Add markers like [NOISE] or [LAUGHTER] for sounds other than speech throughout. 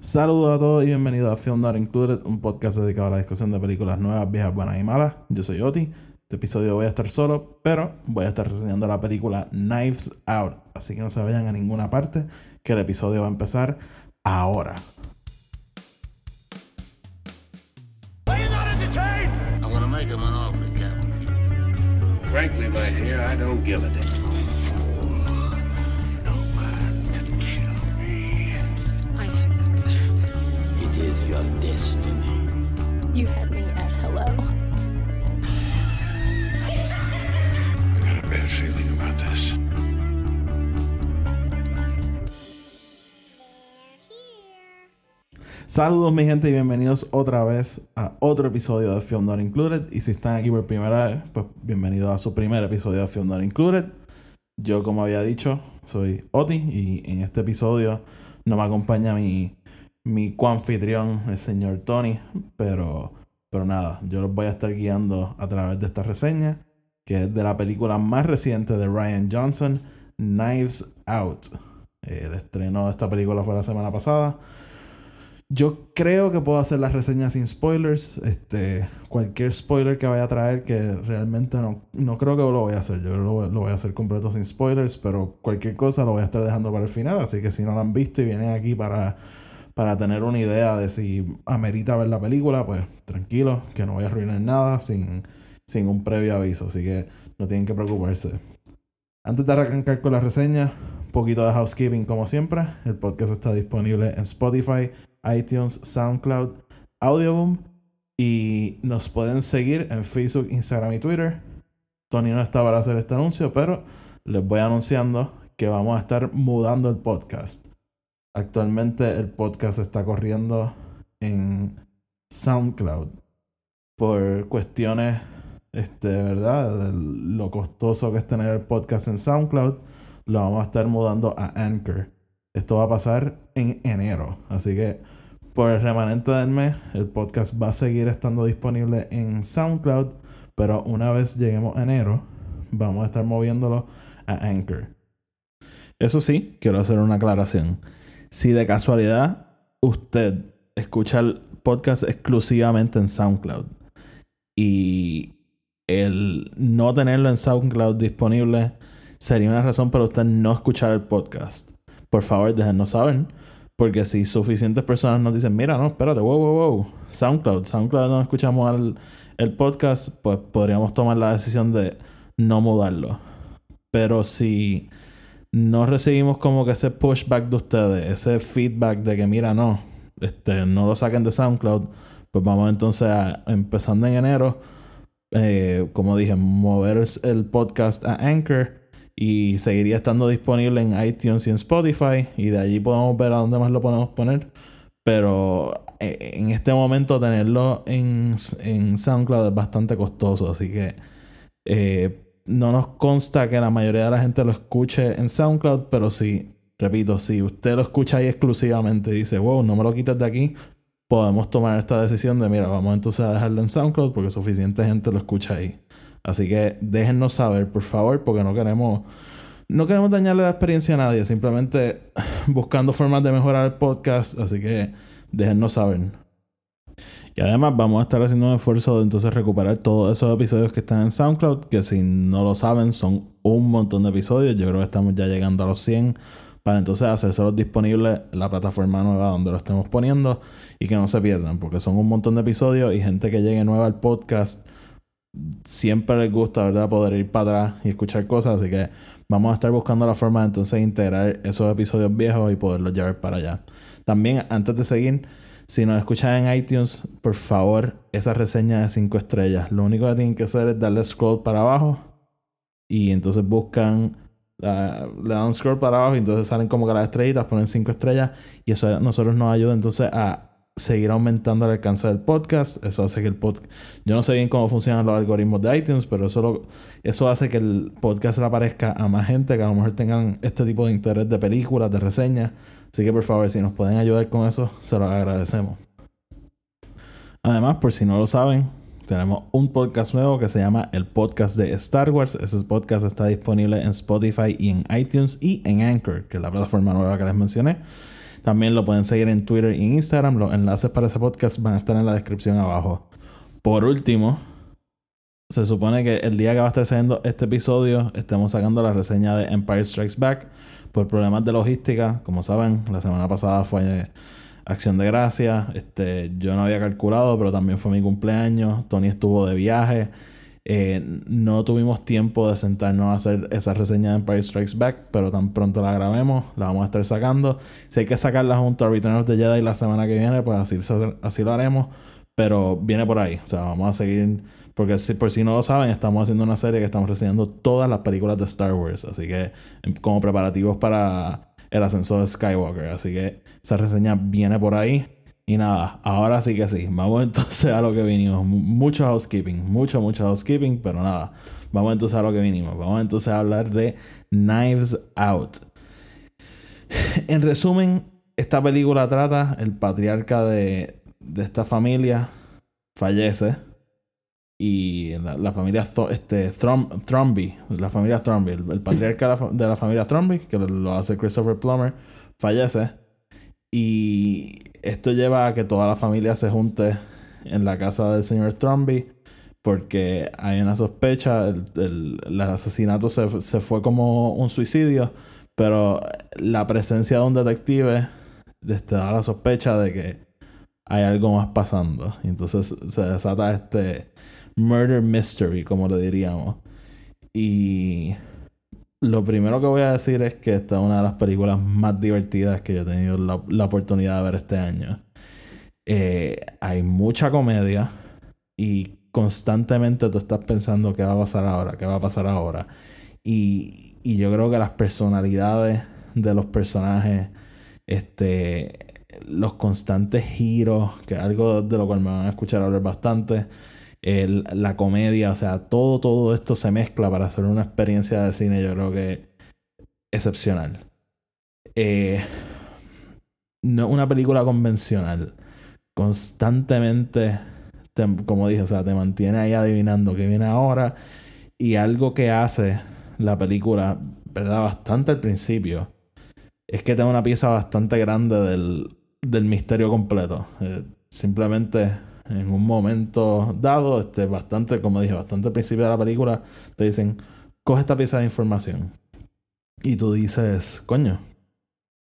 Saludos a todos y bienvenidos a Film Not Included, un podcast dedicado a la discusión de películas nuevas, viejas, buenas y malas. Yo soy Oti. Este episodio voy a estar solo, pero voy a estar reseñando la película Knives Out. Así que no se vayan a ninguna parte, que el episodio va a empezar ahora. Frankly, my dear, I don't give a damn. Your destiny. You had me at hello. I got a bad feeling about this. Saludos mi gente y bienvenidos otra vez a otro episodio de Film Not Included. Y si están aquí por primera vez, pues bienvenidos a su primer episodio de Film Not Included. Yo como había dicho, soy Oti y en este episodio no me acompaña mi mi coanfitrión, el señor Tony. Pero, pero nada, yo los voy a estar guiando a través de esta reseña, que es de la película más reciente de Ryan Johnson, Knives Out. El estreno de esta película fue la semana pasada. Yo creo que puedo hacer las reseñas sin spoilers. Este, cualquier spoiler que vaya a traer, que realmente no, no creo que lo voy a hacer. Yo lo, lo, voy a hacer completo sin spoilers, pero cualquier cosa lo voy a estar dejando para el final. Así que si no lo han visto y vienen aquí para para tener una idea de si amerita ver la película, pues tranquilo, que no voy a arruinar nada sin, sin un previo aviso, así que no tienen que preocuparse. Antes de arrancar con la reseña, un poquito de housekeeping como siempre. El podcast está disponible en Spotify, iTunes, SoundCloud, Audioboom y nos pueden seguir en Facebook, Instagram y Twitter. Tony no está para hacer este anuncio, pero les voy anunciando que vamos a estar mudando el podcast. Actualmente el podcast está corriendo en SoundCloud por cuestiones, este, ¿verdad? De lo costoso que es tener el podcast en SoundCloud, lo vamos a estar mudando a Anchor. Esto va a pasar en enero, así que por el remanente del mes el podcast va a seguir estando disponible en SoundCloud, pero una vez lleguemos a enero vamos a estar moviéndolo a Anchor. Eso sí, quiero hacer una aclaración. Si de casualidad usted escucha el podcast exclusivamente en SoundCloud y el no tenerlo en SoundCloud disponible sería una razón para usted no escuchar el podcast. Por favor, déjenos saber. Porque si suficientes personas nos dicen, mira, no, espérate, wow, wow, wow, SoundCloud, SoundCloud no escuchamos el, el podcast, pues podríamos tomar la decisión de no mudarlo. Pero si no recibimos como que ese pushback de ustedes, ese feedback de que mira, no, este, no lo saquen de SoundCloud, pues vamos entonces a, empezando en enero, eh, como dije, mover el podcast a Anchor y seguiría estando disponible en iTunes y en Spotify y de allí podemos ver a dónde más lo podemos poner. Pero eh, en este momento tenerlo en, en SoundCloud es bastante costoso, así que eh, no nos consta que la mayoría de la gente lo escuche en SoundCloud, pero sí, repito, si usted lo escucha ahí exclusivamente y dice, wow, no me lo quites de aquí, podemos tomar esta decisión de, mira, vamos entonces a dejarlo en SoundCloud porque suficiente gente lo escucha ahí. Así que déjennos saber, por favor, porque no queremos, no queremos dañarle la experiencia a nadie, simplemente buscando formas de mejorar el podcast, así que déjennos saber. Y además vamos a estar haciendo un esfuerzo de entonces recuperar todos esos episodios que están en SoundCloud, que si no lo saben son un montón de episodios. Yo creo que estamos ya llegando a los 100 para entonces hacérselos disponibles en la plataforma nueva donde lo estemos poniendo y que no se pierdan, porque son un montón de episodios y gente que llegue nueva al podcast siempre les gusta, ¿verdad? Poder ir para atrás y escuchar cosas. Así que vamos a estar buscando la forma de entonces integrar esos episodios viejos y poderlos llevar para allá. También, antes de seguir, si nos escuchan en iTunes, por favor, esa reseña de 5 estrellas. Lo único que tienen que hacer es darle scroll para abajo y entonces buscan, le dan scroll para abajo y entonces salen como que las estrellitas, ponen 5 estrellas y eso a nosotros nos ayuda entonces a seguir aumentando el alcance del podcast. Eso hace que el podcast. Yo no sé bien cómo funcionan los algoritmos de iTunes, pero eso, eso hace que el podcast le aparezca a más gente que a lo mejor tengan este tipo de interés de películas, de reseñas. Así que por favor, si nos pueden ayudar con eso, se lo agradecemos. Además, por si no lo saben, tenemos un podcast nuevo que se llama el podcast de Star Wars. Ese podcast está disponible en Spotify y en iTunes y en Anchor, que es la plataforma nueva que les mencioné. También lo pueden seguir en Twitter y Instagram. Los enlaces para ese podcast van a estar en la descripción abajo. Por último, se supone que el día que va a estar saliendo este episodio, estemos sacando la reseña de Empire Strikes Back. Por problemas de logística, como saben, la semana pasada fue Acción de Gracia. Este, yo no había calculado, pero también fue mi cumpleaños. Tony estuvo de viaje. Eh, no tuvimos tiempo de sentarnos a hacer esa reseña de Empire Strikes Back, pero tan pronto la grabemos, la vamos a estar sacando. Si hay que sacarla junto a Return of the Jedi la semana que viene, pues así, así lo haremos. Pero viene por ahí. O sea, vamos a seguir porque si, por si no lo saben, estamos haciendo una serie que estamos reseñando todas las películas de Star Wars. Así que em, como preparativos para el ascenso de Skywalker. Así que esa reseña viene por ahí. Y nada, ahora sí que sí. Vamos [LAUGHS] entonces a lo que vinimos. Mucho housekeeping. Mucho, mucho housekeeping. Pero nada. Vamos entonces a lo que vinimos. Vamos entonces a hablar de Knives Out. [SIGHS] En resumen, esta película trata el patriarca de, de esta familia fallece y la, familia este, Thromby, la familia Thromby, el, patriarca de la, familia Thromby, que lo hace Christopher Plummer, fallece. Y esto lleva a que toda la familia se junte en la casa del señor Thromby porque hay una sospecha, el, el, asesinato se, se, fue como un suicidio, pero la presencia de un detective este, da la sospecha de que hay algo más pasando. Entonces se desata este murder mystery, como le diríamos. Y lo primero que voy a decir es que esta es una de las películas más divertidas que yo he tenido la, oportunidad de ver este año. Eh, hay mucha comedia y constantemente tú estás pensando qué va a pasar ahora, qué va a pasar ahora. Y, y yo creo que las personalidades de los personajes, este, los constantes giros, que es algo de lo cual me van a escuchar hablar bastante, la comedia, o sea, todo, todo esto se mezcla para hacer una experiencia de cine, yo creo que excepcional. Eh, no una película convencional. Constantemente, como dije, o sea, te mantiene ahí adivinando qué viene ahora. Y algo que hace la película, ¿verdad? Bastante al principio, es que te una pieza bastante grande del, del misterio completo. Eh, simplemente en un momento dado, este, bastante, como dije, bastante al principio de la película, te dicen, coge esta pieza de información. Y tú dices, coño,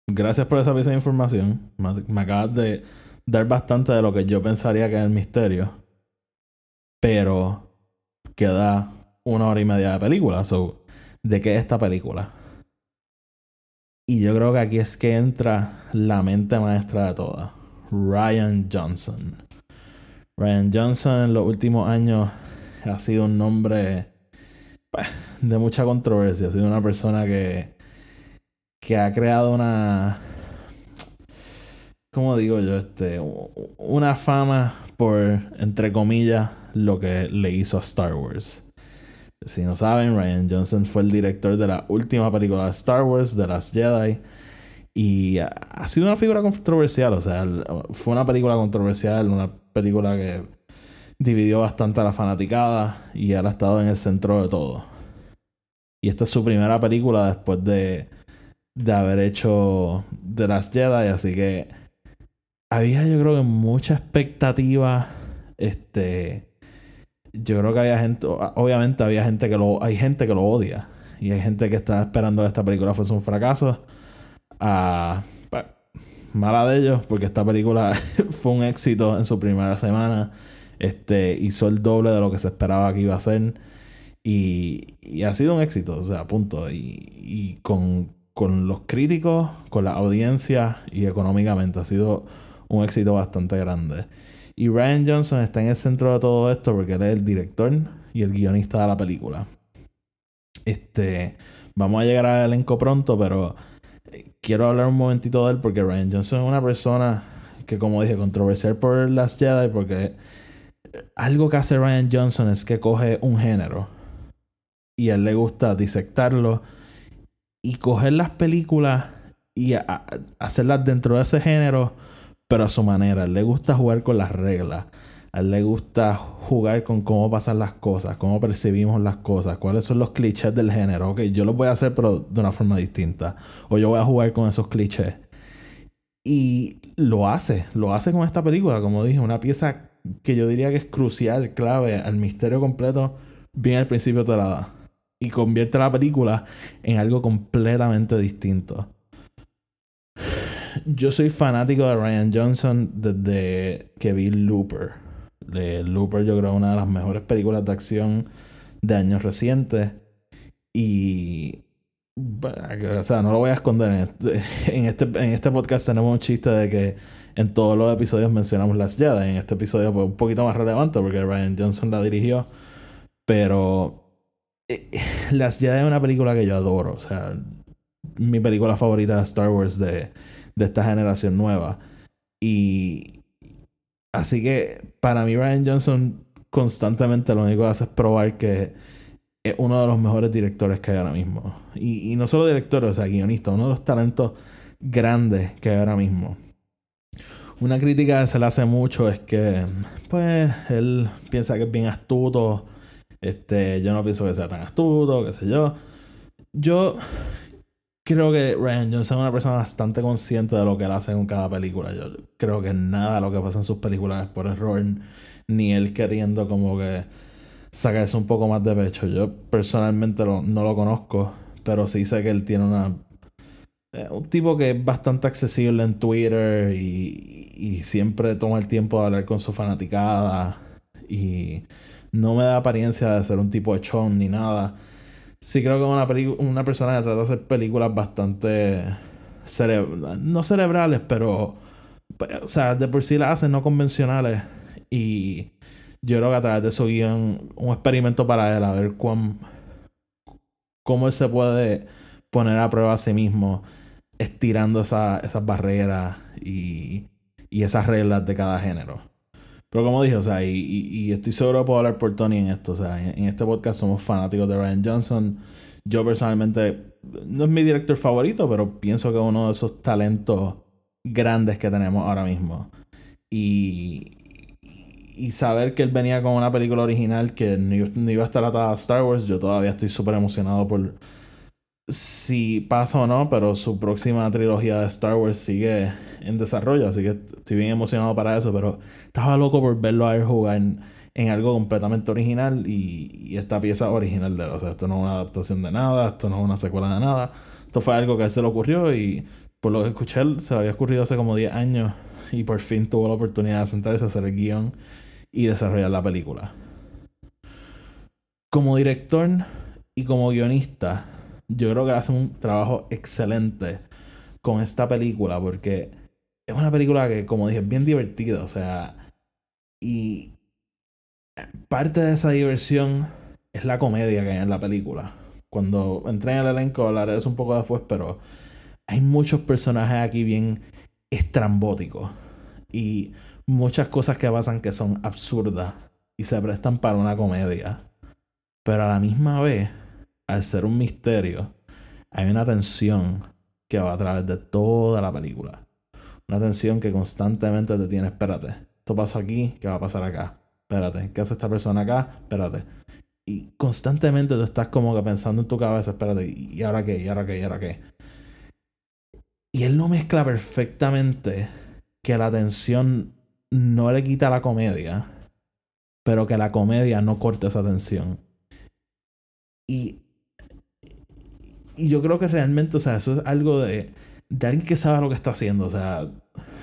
gracias por esa pieza de información. Me, acabas de dar bastante de lo que yo pensaría que es el misterio. Pero queda una hora y media de película. So, ¿de qué es esta película? Y yo creo que aquí es que entra la mente maestra de todas. Ryan Johnson. Ryan Johnson en los últimos años ha sido un nombre pues, de mucha controversia. Ha sido una persona que, que ha creado una. ¿Cómo digo yo? Este, una fama por, entre comillas, lo que le hizo a Star Wars. Si no saben, Ryan Johnson fue el director de la última película de Star Wars, The Last Jedi. Y ha sido una figura controversial, o sea, fue una película controversial, una película que dividió bastante a la fanaticada y él ha estado en el centro de todo. Y esta es su primera película después de, de haber hecho The Last Jedi, así que había yo creo que mucha expectativa, este... Yo creo que había gente, obviamente había gente que lo, hay gente que lo odia y hay gente que está esperando que esta película fuese un fracaso a pues, mala de ellos, porque esta película [LAUGHS] fue un éxito en su primera semana. Este, hizo el doble de lo que se esperaba que iba a ser. Y, ha sido un éxito, o sea, punto. Y, y con, con, los críticos, con la audiencia y económicamente ha sido un éxito bastante grande. Y Ryan Johnson está en el centro de todo esto porque él es el director y el guionista de la película. Este, vamos a llegar al elenco pronto, pero quiero hablar un momentito de él porque Ryan Johnson es una persona que, como dije, controversial por las Jedi porque algo que hace Ryan Johnson es que coge un género y a él le gusta disectarlo y coger las películas y hacerlas dentro de ese género, pero a su manera. A él le gusta jugar con las reglas. A él le gusta jugar con cómo pasan las cosas, cómo percibimos las cosas, cuáles son los clichés del género. Ok, yo los voy a hacer, pero de una forma distinta. O yo voy a jugar con esos clichés. Y lo hace, lo hace con esta película, como dije, una pieza que yo diría que es crucial, clave al misterio completo, bien al principio te la da. Y convierte la película en algo completamente distinto. Yo soy fanático de Ryan Johnson desde que vi Looper. Looper yo creo una de las mejores películas de acción de años recientes. Y o sea, no lo voy a esconder. [LAUGHS] En este, en este podcast tenemos un chiste de que en todos los episodios mencionamos Las Jedi. En este episodio fue un poquito más relevante porque Ryan Johnson la dirigió. Pero eh, [LAUGHS] Las Jedi es una película que yo adoro. O sea, mi película favorita de Star Wars de, de esta generación nueva. Y así que para mí Ryan Johnson constantemente lo único que hace es probar que es uno de los mejores directores que hay ahora mismo. Y, no solo directores, o sea, guionista, uno de los talentos grandes que hay ahora mismo. Una crítica que se le hace mucho es que, pues, él piensa que es bien astuto. Este, yo no pienso que sea tan astuto, qué sé yo. Yo creo que Ryan Johnson es una persona bastante consciente de lo que él hace en cada película. Yo creo que nada de lo que pasa en sus películas es por error, ni él queriendo como que sacarse un poco más de pecho. Yo personalmente no lo conozco, pero sí sé que él tiene una. Eh, un tipo que es bastante accesible en Twitter y, y siempre toma el tiempo de hablar con su fanaticada. Y no me da apariencia de ser un tipo de chon ni nada. Sí creo que es una, una persona que trata de hacer películas bastante... no cerebrales, pero... O sea, de por sí las hace no convencionales. Y yo creo que a través de eso guion un experimento para él, a ver cuán, cómo él se puede poner a prueba a sí mismo, estirando esas barreras y, y, esas reglas de cada género. Pero como dije, o sea, y, y, estoy seguro que puedo hablar por Tony en esto, o sea, en, este podcast somos fanáticos de Ryan Johnson. Yo personalmente, no es mi director favorito, pero pienso que es uno de esos talentos grandes que tenemos ahora mismo. Y, y saber que él venía con una película original que no iba a estar atada a Star Wars, yo todavía estoy súper emocionado por si pasa o no, pero su próxima trilogía de Star Wars sigue en desarrollo, así que estoy bien emocionado para eso, pero estaba loco por verlo a él jugar en, algo completamente original y, esta pieza original de él, o sea, esto no es una adaptación de nada, esto no es una secuela de nada, esto fue algo que a él se le ocurrió y por lo que escuché, se le había ocurrido hace como 10 años y por fin tuvo la oportunidad de sentarse a hacer el guion y desarrollar la película. Como director y como guionista, yo creo que hace un trabajo excelente con esta película porque es una película que, como dije, es bien divertida, o sea, y parte de esa diversión es la comedia que hay en la película. Cuando entré en el elenco hablaré de eso un poco después, pero hay muchos personajes aquí bien estrambóticos y muchas cosas que pasan que son absurdas y se prestan para una comedia. Pero a la misma vez, al ser un misterio, hay una tensión que va a través de toda la película. Una tensión que constantemente te tiene, espérate, esto pasa aquí, ¿qué va a pasar acá? Espérate, ¿qué hace esta persona acá? Espérate. Y constantemente tú estás como que pensando en tu cabeza, espérate, ¿y ahora qué? ¿Y ahora qué? ¿Y ahora qué? Y él lo mezcla perfectamente que la tensión no le quita la comedia, pero que la comedia no corte esa tensión. Y, y yo creo que realmente, o sea, eso es algo de, de alguien que sabe lo que está haciendo. O sea,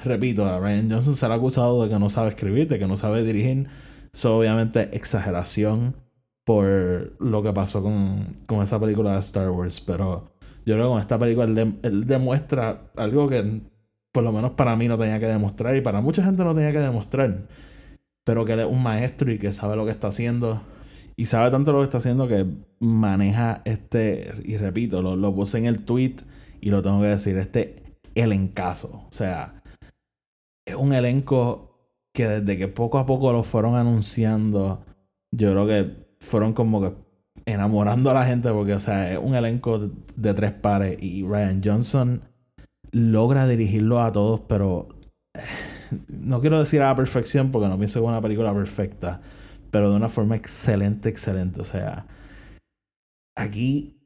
repito, a Ryan Johnson se le ha acusado de que no sabe escribir, de que no sabe dirigir. Eso obviamente exageración por lo que pasó con, con esa película de Star Wars, pero yo creo que con esta película él, demuestra algo que por lo menos para mí no tenía que demostrar y para mucha gente no tenía que demostrar. Pero que él es un maestro y que sabe lo que está haciendo. Y sabe tanto lo que está haciendo que maneja este, y repito, lo, lo puse en el tweet y lo tengo que decir, este elencazo. O sea, es un elenco que desde que poco a poco lo fueron anunciando, yo creo que fueron como que enamorando a la gente porque, o sea, es un elenco de tres pares y Ryan Johnson logra dirigirlo a todos, pero eh, no quiero decir a la perfección porque no pienso que es una película perfecta, pero de una forma excelente, excelente. O sea, aquí,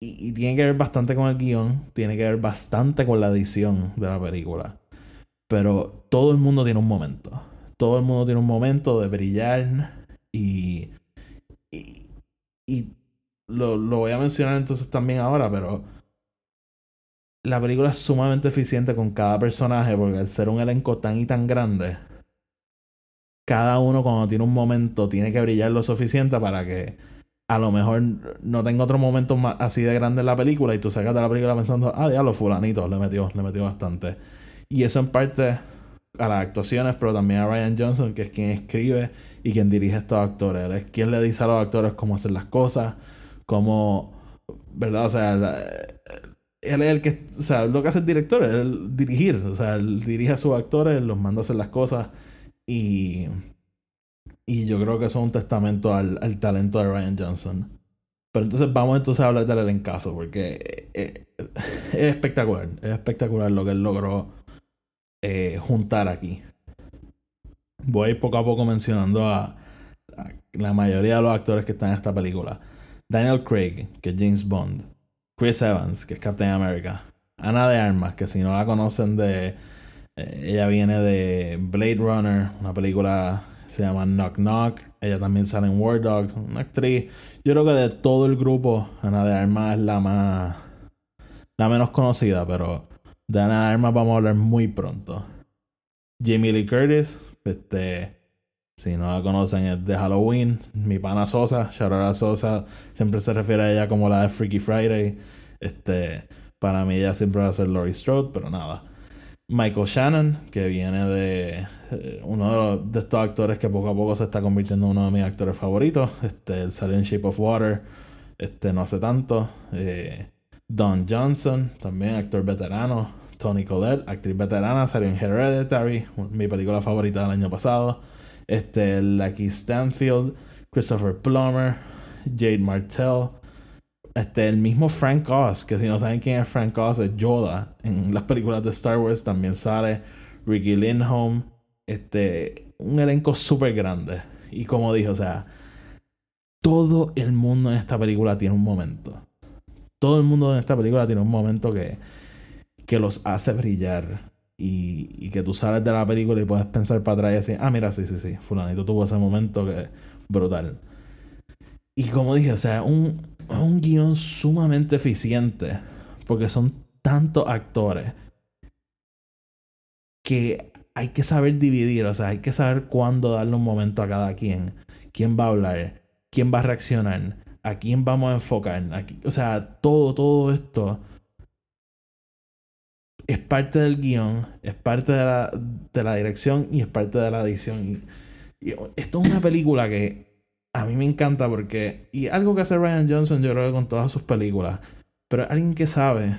y, tiene que ver bastante con el guion, tiene que ver bastante con la edición de la película. Pero todo el mundo tiene un momento. Todo el mundo tiene un momento de brillar y. Y, y lo, lo voy a mencionar entonces también ahora, pero la película es sumamente eficiente con cada personaje porque al ser un elenco tan y tan grande, cada uno cuando tiene un momento tiene que brillar lo suficiente para que a lo mejor no tenga otro momento más así de grande en la película y tú sacas de la película pensando, ah, ya los fulanitos le metió, le metió bastante. Y eso en parte a las actuaciones, pero también a Ryan Johnson, que es quien escribe y quien dirige a estos actores. Él es quien le dice a los actores cómo hacer las cosas, cómo, ¿verdad? O sea, él es el que, o sea, lo que hace el director, es dirigir, o sea, él dirige a sus actores, los manda a hacer las cosas y, y yo creo que eso es un testamento al, al talento de Ryan Johnson. Pero entonces vamos entonces a hablar del elencazo, porque eh, es, espectacular, es espectacular lo que él logró eh, juntar aquí. Voy a ir poco a poco mencionando a, a la mayoría de los actores que están en esta película. Daniel Craig, que es James Bond. Chris Evans, que es Captain America. Ana de Armas, que si no la conocen de... Ella viene de Blade Runner, una película que se llama Knock Knock. Ella también sale en War Dogs, una actriz. Yo creo que de todo el grupo, Ana de Armas es la más... La menos conocida, pero de Ana de Armas vamos a hablar muy pronto. Jamie Lee Curtis, este... Si no la conocen, es de Halloween. Mi pana Sosa, Sharara Sosa, siempre se refiere a ella como la de Freaky Friday. Este, para mí ella siempre va a ser Laurie Strode, pero nada. Michael Shannon, que viene de eh, uno de, estos actores que poco a poco se está convirtiendo en uno de mis actores favoritos. Este, salió en Shape of Water este, no hace tanto. Eh, Don Johnson, también actor veterano. Tony Collette, actriz veterana, salió en Hereditary, mi película favorita del año pasado este, Lucky Stanfield, Christopher Plummer, Jade Martell, este, el mismo Frank Oz, que si no saben quién es Frank Oz, es Yoda en las películas de Star Wars, también sale Ricky Lindholm, este, un elenco súper grande. Y como dije, o sea, todo el mundo en esta película tiene un momento. Todo el mundo en esta película tiene un momento que, que los hace brillar. Y, que tú sales de la película y puedes pensar para atrás y decir, ah, mira, sí, sí, sí, fulanito tuvo ese momento que brutal. Y como dije, o sea, un, un guion sumamente eficiente, porque son tantos actores que hay que saber dividir, o sea, hay que saber cuándo darle un momento a cada quien, quién va a hablar, quién va a reaccionar, a quién vamos a enfocar, o sea, todo, todo esto es parte del guion, es parte de la, de la dirección y es parte de la edición. Y, esto es una película que a mí me encanta porque, y algo que hace Ryan Johnson yo creo que con todas sus películas, pero alguien que sabe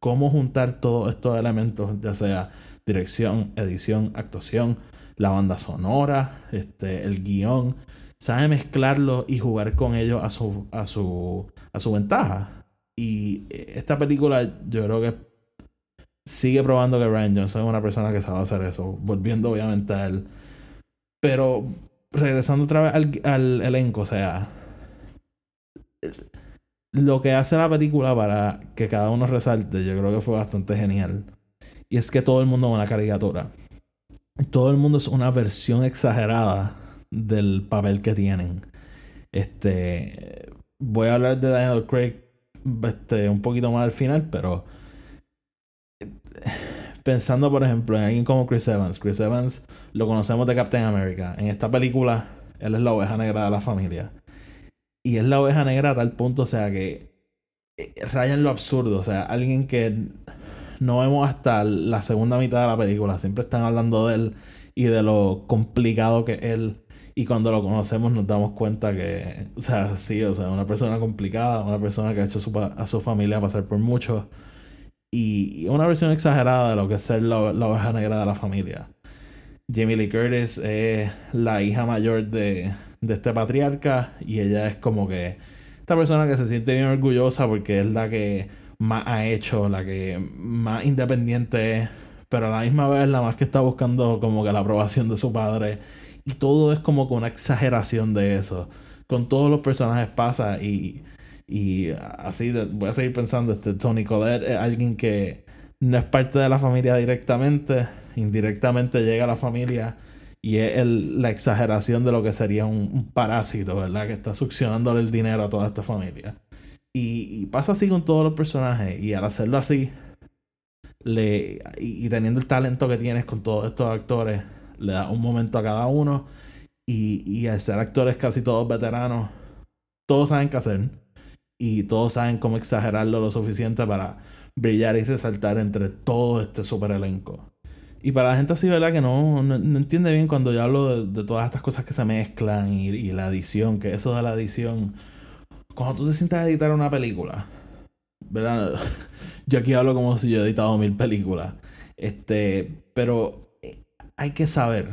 cómo juntar todos estos elementos, ya sea dirección, edición, actuación, la banda sonora, este, el guion, sabe mezclarlo y jugar con ellos a su, a su, a su ventaja. Y esta película yo creo que sigue probando que Ryan Johnson es una persona que sabe hacer eso, volviendo obviamente a él. Pero regresando otra vez al, al elenco, o sea, lo que hace la película para que cada uno resalte, yo creo que fue bastante genial. Y es que todo el mundo es una caricatura. Todo el mundo es una versión exagerada del papel que tienen. Este. Voy a hablar de Daniel Craig este, un poquito más al final, pero pensando, por ejemplo, en alguien como Chris Evans. Chris Evans lo conocemos de Captain America. En esta película, él es la oveja negra de la familia. Y es la oveja negra a tal punto, o sea, que eh, raya en lo absurdo. O sea, alguien que no vemos hasta la segunda mitad de la película. Siempre están hablando de él y de lo complicado que es él. Y cuando lo conocemos nos damos cuenta que, o sea, sí, o sea, una persona complicada, una persona que ha hecho a su familia pasar por mucho y una versión exagerada de lo que es ser la, oveja negra de la familia. Jamie Lee Curtis es la hija mayor de, de este patriarca y ella es como que esta persona que se siente bien orgullosa porque es la que más ha hecho, la que más independiente es, pero a la misma vez la más que está buscando como que la aprobación de su padre. Y todo es como que una exageración de eso. Con todos los personajes pasa y y así voy a seguir pensando, este Tony Collette es alguien que no es parte de la familia directamente, indirectamente llega a la familia y es la exageración de lo que sería un, parásito, ¿verdad? Que está succionándole el dinero a toda esta familia. Y, pasa así con todos los personajes y al hacerlo así, le, y, teniendo el talento que tienes con todos estos actores, le da un momento a cada uno y, y al ser actores casi todos veteranos, todos saben qué hacer y todos saben cómo exagerarlo lo suficiente para brillar y resaltar entre todo este super elenco. Y para la gente así, ¿verdad? Que no, no, entiende bien cuando yo hablo de, todas estas cosas que se mezclan y, la edición, que eso de la edición. Cuando tú te sientas a editar una película, ¿verdad? [LAUGHS] Yo aquí hablo como si yo he editado mil películas. Este, pero eh, hay que saber,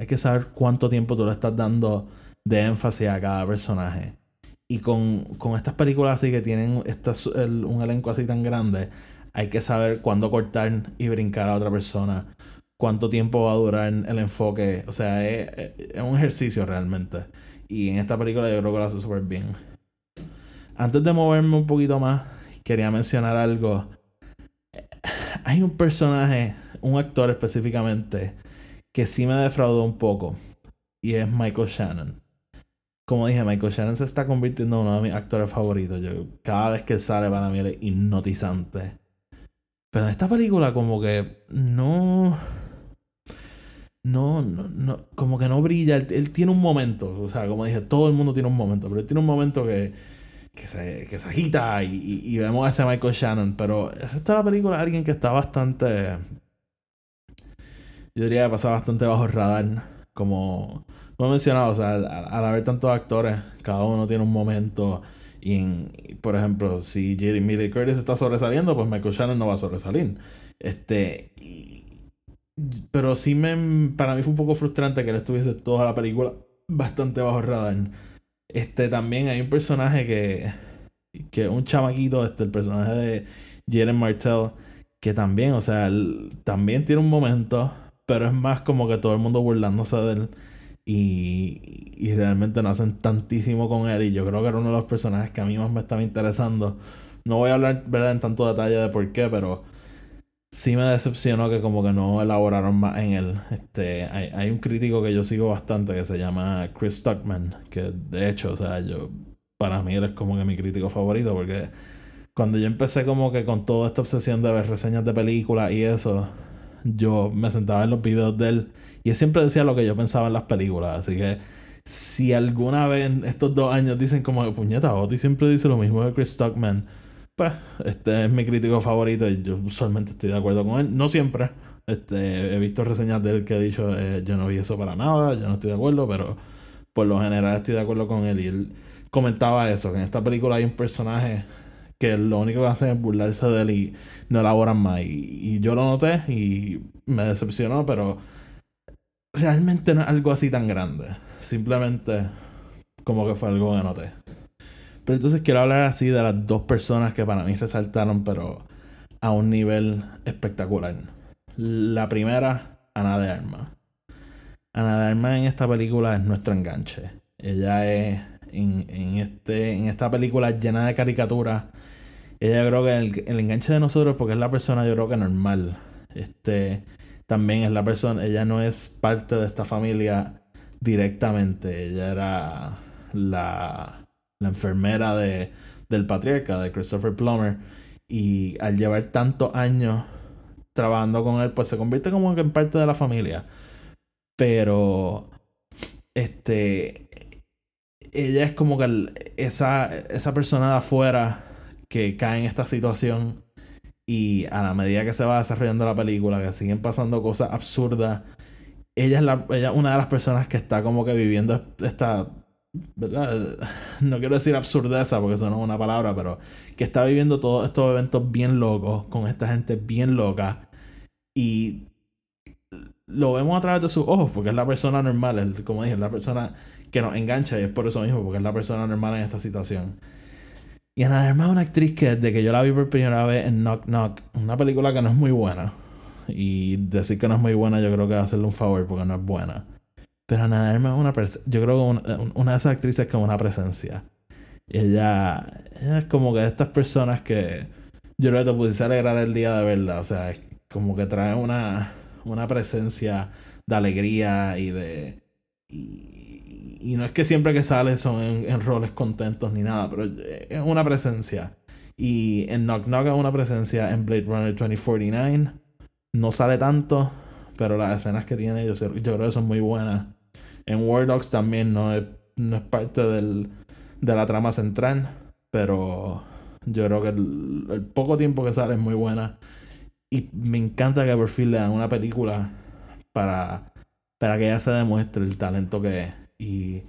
hay que saber cuánto tiempo tú le estás dando de énfasis a cada personaje. Y con, con estas películas así que tienen un elenco así tan grande, hay que saber cuándo cortar y brincar a otra persona. Cuánto tiempo va a durar el enfoque. O sea, es, es un ejercicio realmente. Y en esta película yo creo que lo hace súper bien. Antes de moverme un poquito más, quería mencionar algo. Hay un personaje, un actor específicamente, que sí me defraudó un poco. Y es Michael Shannon como dije, Michael Shannon se está convirtiendo en uno de mis actores favoritos. Cada vez que sale para mí es hipnotizante. Pero en esta película como que no... No, no, no, como que no brilla. Él, tiene un momento. O sea, como dije, todo el mundo tiene un momento. Pero él tiene un momento que, que, se, agita y, y, vemos a ese Michael Shannon. Pero el resto de la película es alguien que está bastante... Yo diría que pasa bastante bajo el radar. Como como he mencionado, o sea, al, haber tantos actores, cada uno tiene un momento. Y, por ejemplo, si Jeremy Lee Curtis está sobresaliendo, pues Michael Shannon no va a sobresalir. Este. pero sí me. Para mí fue un poco frustrante que él estuviese toda la película bastante bajo radar. Este también hay un personaje que. Que un chamaquito, este, el personaje de Jeren Martell, que también, o sea, también tiene un momento, pero es más como que todo el mundo burlándose de él. Y, realmente no hacen tantísimo con él. Y yo creo que era uno de los personajes que a mí más me estaba interesando. No voy a hablar ¿verdad? en tanto detalle de por qué, pero sí me decepcionó que como que no elaboraron más en él. Este, hay, hay, un crítico que yo sigo bastante que se llama Chris Stockman, que de hecho, o sea, yo para mí él es como que mi crítico favorito porque cuando yo empecé como que con toda esta obsesión de ver reseñas de películas y eso, yo me sentaba en los videos de él y él siempre decía lo que yo pensaba en las películas. Así que si alguna vez en estos dos años dicen como puñeta, Oti siempre dice lo mismo de Chris Stockman, pues este es mi crítico favorito y yo usualmente estoy de acuerdo con él. No siempre. Este, he visto reseñas de él que ha dicho eh, yo no vi eso para nada, yo no estoy de acuerdo, pero por lo general estoy de acuerdo con él. Y él comentaba eso, que en esta película hay un personaje que lo único que hacen es burlarse de él y no elaboran más. Y, yo lo noté y me decepcionó, pero realmente no es algo así tan grande. Simplemente como que fue algo que noté. Pero entonces quiero hablar así de las dos personas que para mí resaltaron, pero a un nivel espectacular. La primera, Ana de Armas. Ana de Armas en esta película es nuestro enganche. Ella es en, en, este, en esta película llena de caricaturas ella creo que el, enganche de nosotros, porque es la persona yo creo que normal. Este, también es la persona, ella no es parte de esta familia directamente. Ella era la, la enfermera de, del patriarca, de Christopher Plummer. Y al llevar tantos años trabajando con él, pues se convierte como en parte de la familia. Pero, este, ella es como que esa, esa persona de afuera que cae en esta situación y a la medida que se va desarrollando la película, que siguen pasando cosas absurdas, ella es la, ella una de las personas que está como que viviendo esta, ¿verdad? No quiero decir absurdeza porque eso no es una palabra, pero que está viviendo todos estos eventos bien locos, con esta gente bien loca y lo vemos a través de sus ojos, porque es la persona normal, como dije, es la persona que nos engancha y es por eso mismo, porque es la persona normal en esta situación. Y Ana de Armas es una actriz que desde que yo la vi por primera vez en Knock Knock, una película que no es muy buena. Y decir que no es muy buena, yo creo que hacerle un favor porque no es buena. Pero Ana de Armas es una yo creo que una, de esas actrices con una presencia. Ella, ella es como que de estas personas que yo creo que te pudiese alegrar el día de verla. O sea, es como que trae una, una presencia de alegría y de. Y, no es que siempre que sale son en, roles contentos ni nada, pero es una presencia. Y en Knock Knock es una presencia en Blade Runner 2049. No sale tanto, pero las escenas que tiene yo, yo creo que son muy buenas. En War Dogs también no es, no es parte del, de la trama central, pero yo creo que el, poco tiempo que sale es muy buena. Y me encanta que por fin le dan una película para, para que ella se demuestre el talento que es. Y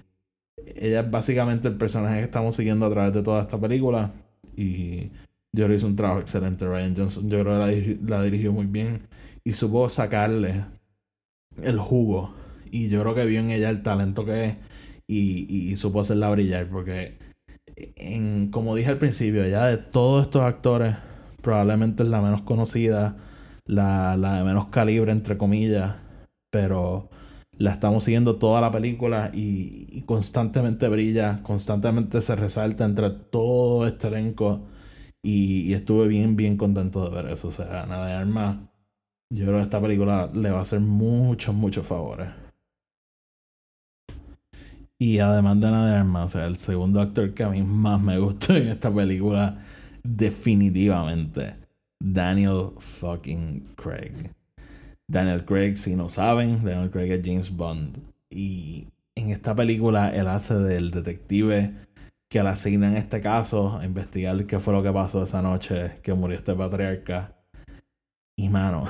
ella es básicamente el personaje que estamos siguiendo a través de toda esta película. Y yo que hizo un trabajo excelente. Ryan Johnson, yo creo que la, dirigió muy bien. Y supo sacarle el jugo. Y yo creo que vio en ella el talento que es. Y, y, y supo hacerla brillar. Porque en, como dije al principio, ya de todos estos actores, probablemente es la menos conocida, la, la de menos calibre, entre comillas, pero la estamos siguiendo toda la película y, constantemente brilla, constantemente se resalta entre todo este elenco y, estuve bien, bien contento de ver eso. O sea, nada de armas. Yo creo que esta película le va a hacer muchos, muchos favores. Y además de nada de o sea, el segundo actor que a mí más me gustó en esta película, definitivamente, Daniel fucking Craig. Daniel Craig, si no saben, Daniel Craig es James Bond. Y en esta película él hace del detective que le asigna en este caso a investigar qué fue lo que pasó esa noche que murió este patriarca. Y mano,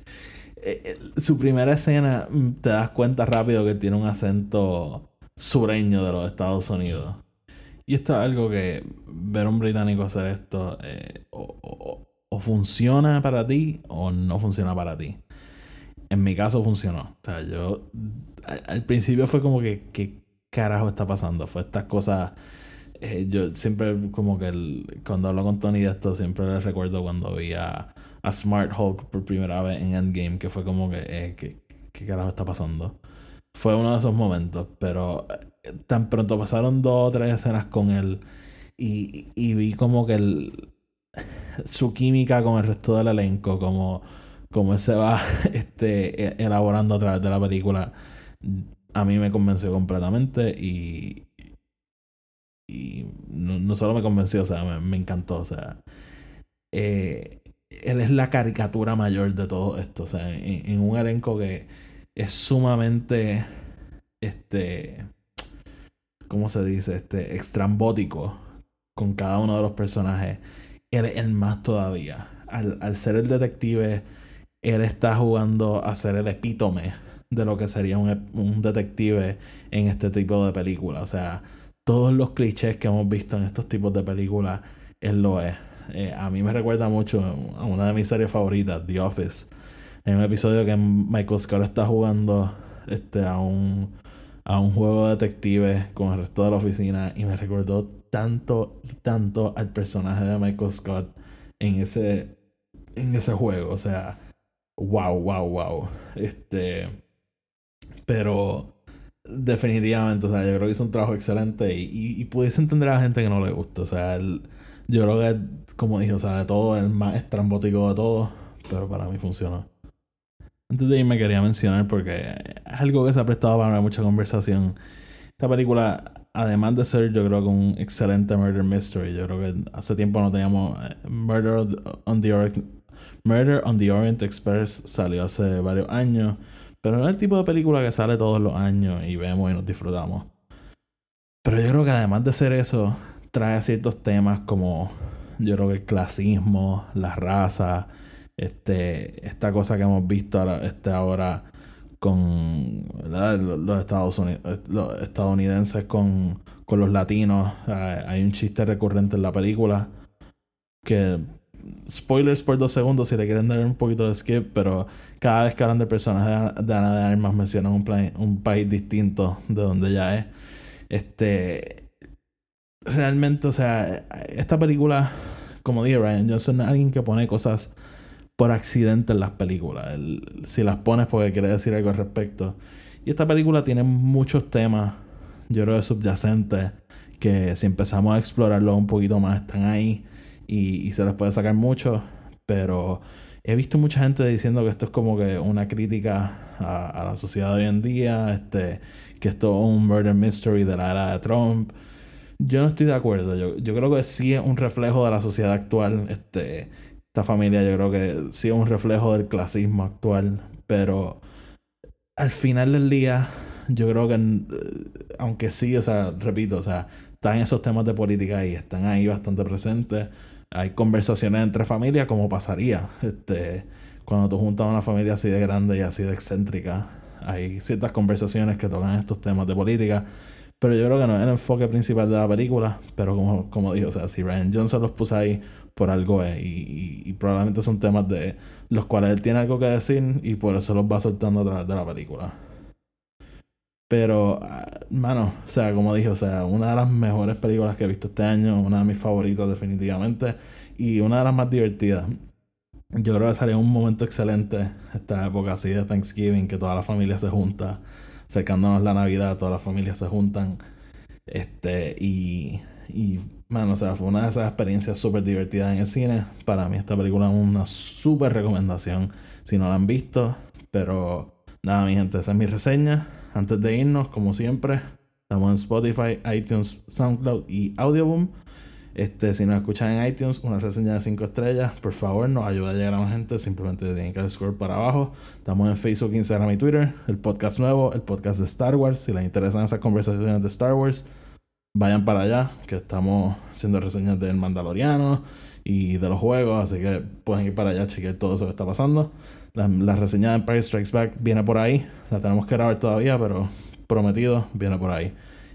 [LAUGHS] eh, eh, su primera escena mm, te das cuenta rápido que tiene un acento sureño de los Estados Unidos. Y esto es algo que ver a un británico hacer esto eh, o, funciona para ti o no funciona para ti. En mi caso funcionó. O sea, yo al, principio fue como que, ¿qué carajo está pasando? Fue estas cosas... Eh, yo siempre como que cuando hablo con Tony de esto, siempre les recuerdo cuando vi a, Smart Hulk por primera vez en Endgame, que fue como que, eh, ¿qué, ¿qué carajo está pasando? fue uno de esos momentos, pero eh, tan pronto pasaron dos o tres escenas con él y, y vi como que el, su química con el resto del elenco, como, como él se va [LAUGHS] este, e, elaborando a través de la película, a mí me convenció completamente y, y no, solo me convenció, o sea, me, encantó, o sea, eh, él es la caricatura mayor de todo esto, o sea, en un elenco que es sumamente, este, ¿cómo se dice? Este, extrambótico con cada uno de los personajes. Él es el más todavía. Al, ser el detective, él está jugando a ser el epítome de lo que sería un, detective en este tipo de películas. O sea, todos los clichés que hemos visto en estos tipos de películas, él lo es. Eh, a mí me recuerda mucho a una de mis series favoritas, The Office en un episodio que Michael Scott está jugando este, a, un, a un juego de detective con el resto de la oficina y me recordó tanto y tanto al personaje de Michael Scott en ese, en ese juego. O sea, wow, wow, wow. Este, pero definitivamente, o sea, yo creo que hizo un trabajo excelente y, y, pudiese entender a la gente que no le gusta. O sea, yo creo que, como dije, o sea, de todo, el más estrambótico de todo, pero para mí funcionó. Antes de irme quería mencionar porque es algo que se ha prestado para mucha conversación. Esta película, además de ser yo creo que un excelente murder mystery, yo creo que hace tiempo no teníamos eh, Murder on the Orient, Murder on the Orient Express salió hace varios años, pero no es el tipo de película que sale todos los años y vemos y nos disfrutamos. Pero yo creo que además de ser eso, trae ciertos temas como yo creo que el clasismo, la raza, este, esta cosa que hemos visto ahora, este, ahora con los Estados Unidos, los estadounidenses con, con los latinos. Hay un chiste recurrente en la película que spoilers por dos segundos si le quieren dar un poquito de skip, pero cada vez que hablan de personas de, Ana de Armas mencionan un, un país distinto de donde ya es. Este realmente, o sea, esta película, como dije Ryan Johnson, es alguien que pone cosas por accidente en las películas. si las pones porque quieres decir algo al respecto. Y esta película tiene muchos temas, yo creo, subyacentes, que si empezamos a explorarlos un poquito más, están ahí. y, se les puede sacar mucho, pero he visto mucha gente diciendo que esto es como que una crítica a, la sociedad de hoy en día, este, que esto es un murder mystery de la era de Trump. Yo no estoy de acuerdo. Yo, yo creo que sí es un reflejo de la sociedad actual. Este, esta familia yo creo que sí es un reflejo del clasismo actual. Pero al final del día, yo creo que, eh, aunque sí, o sea, repito, o sea, están esos temas de política ahí, están ahí bastante presentes hay conversaciones entre familias como pasaría este, cuando tú juntas a una familia así de grande y así de excéntrica. Hay ciertas conversaciones que tocan estos temas de política, pero yo creo que no es el enfoque principal de la película. Pero como, como dijo, o sea, si Ryan Johnson los puso ahí por algo es, y, y, probablemente son temas de los cuales él tiene algo que decir y por eso los va soltando a través de la película. Pero, ah, mano, o sea, como dije, o sea, una de las mejores películas que he visto este año, una de mis favoritas definitivamente, y una de las más divertidas. Yo creo que salió un momento excelente esta época así de Thanksgiving, que toda la familia se junta, acercándonos la Navidad, todas las familias se juntan. Este, y, y, mano, o sea, fue una de esas experiencias súper divertidas en el cine. Para mí esta película es una súper recomendación si no la han visto. Pero nada, mi gente, esa es mi reseña. Antes de irnos, como siempre, estamos en Spotify, iTunes, SoundCloud y Audioboom. Este, si nos escuchan en iTunes, una reseña de 5 estrellas, por favor, nos ayuda a llegar a más gente. Simplemente tienen que score para abajo. Estamos en Facebook, Instagram y Twitter. El podcast nuevo, el podcast de Star Wars. Si les interesan esas conversaciones de Star Wars, vayan para allá, que estamos haciendo reseñas del Mandaloriano y de los juegos. Así que pueden ir para allá a chequear todo eso que está pasando. La, reseña de Empire Strikes Back viene por ahí. La tenemos que grabar todavía, pero prometido viene por ahí.